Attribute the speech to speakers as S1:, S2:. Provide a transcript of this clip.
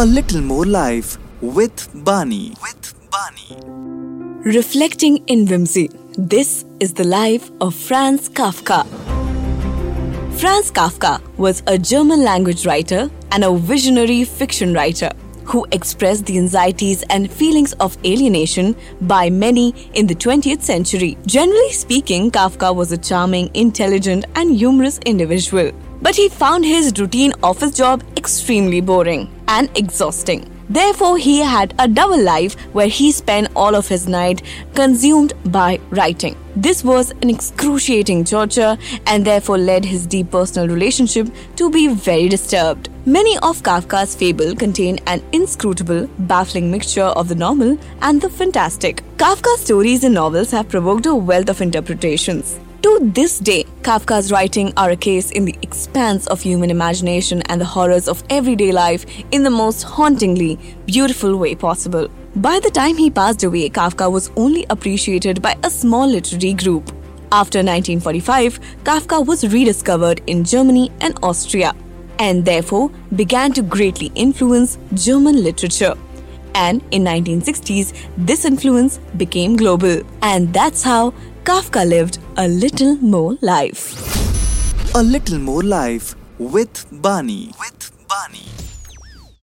S1: A little more life with Bani. With Bani.
S2: Reflecting in whimsy, this is the life of Franz Kafka. Franz Kafka was a German language writer and a visionary fiction writer who expressed the anxieties and feelings of alienation by many in the 20th century. Generally speaking, Kafka was a charming, intelligent, and humorous individual. But he found his routine office job extremely boring and exhausting. Therefore, he had a double life where he spent all of his night consumed by writing. This was an excruciating torture and therefore led his deep personal relationship to be very disturbed. Many of Kafka's fable contain an inscrutable, baffling mixture of the normal and the fantastic. Kafka's stories and novels have provoked a wealth of interpretations. To this day, Kafka's writing are a case in the expanse of human imagination and the horrors of everyday life in the most hauntingly beautiful way possible. By the time he passed away, Kafka was only appreciated by a small literary group. After 1945, Kafka was rediscovered in Germany and Austria and therefore began to greatly influence German literature. And in 1960s, this influence became global. And that's how Kafka lived a little more life.
S1: A little more life with Bani. With Bani.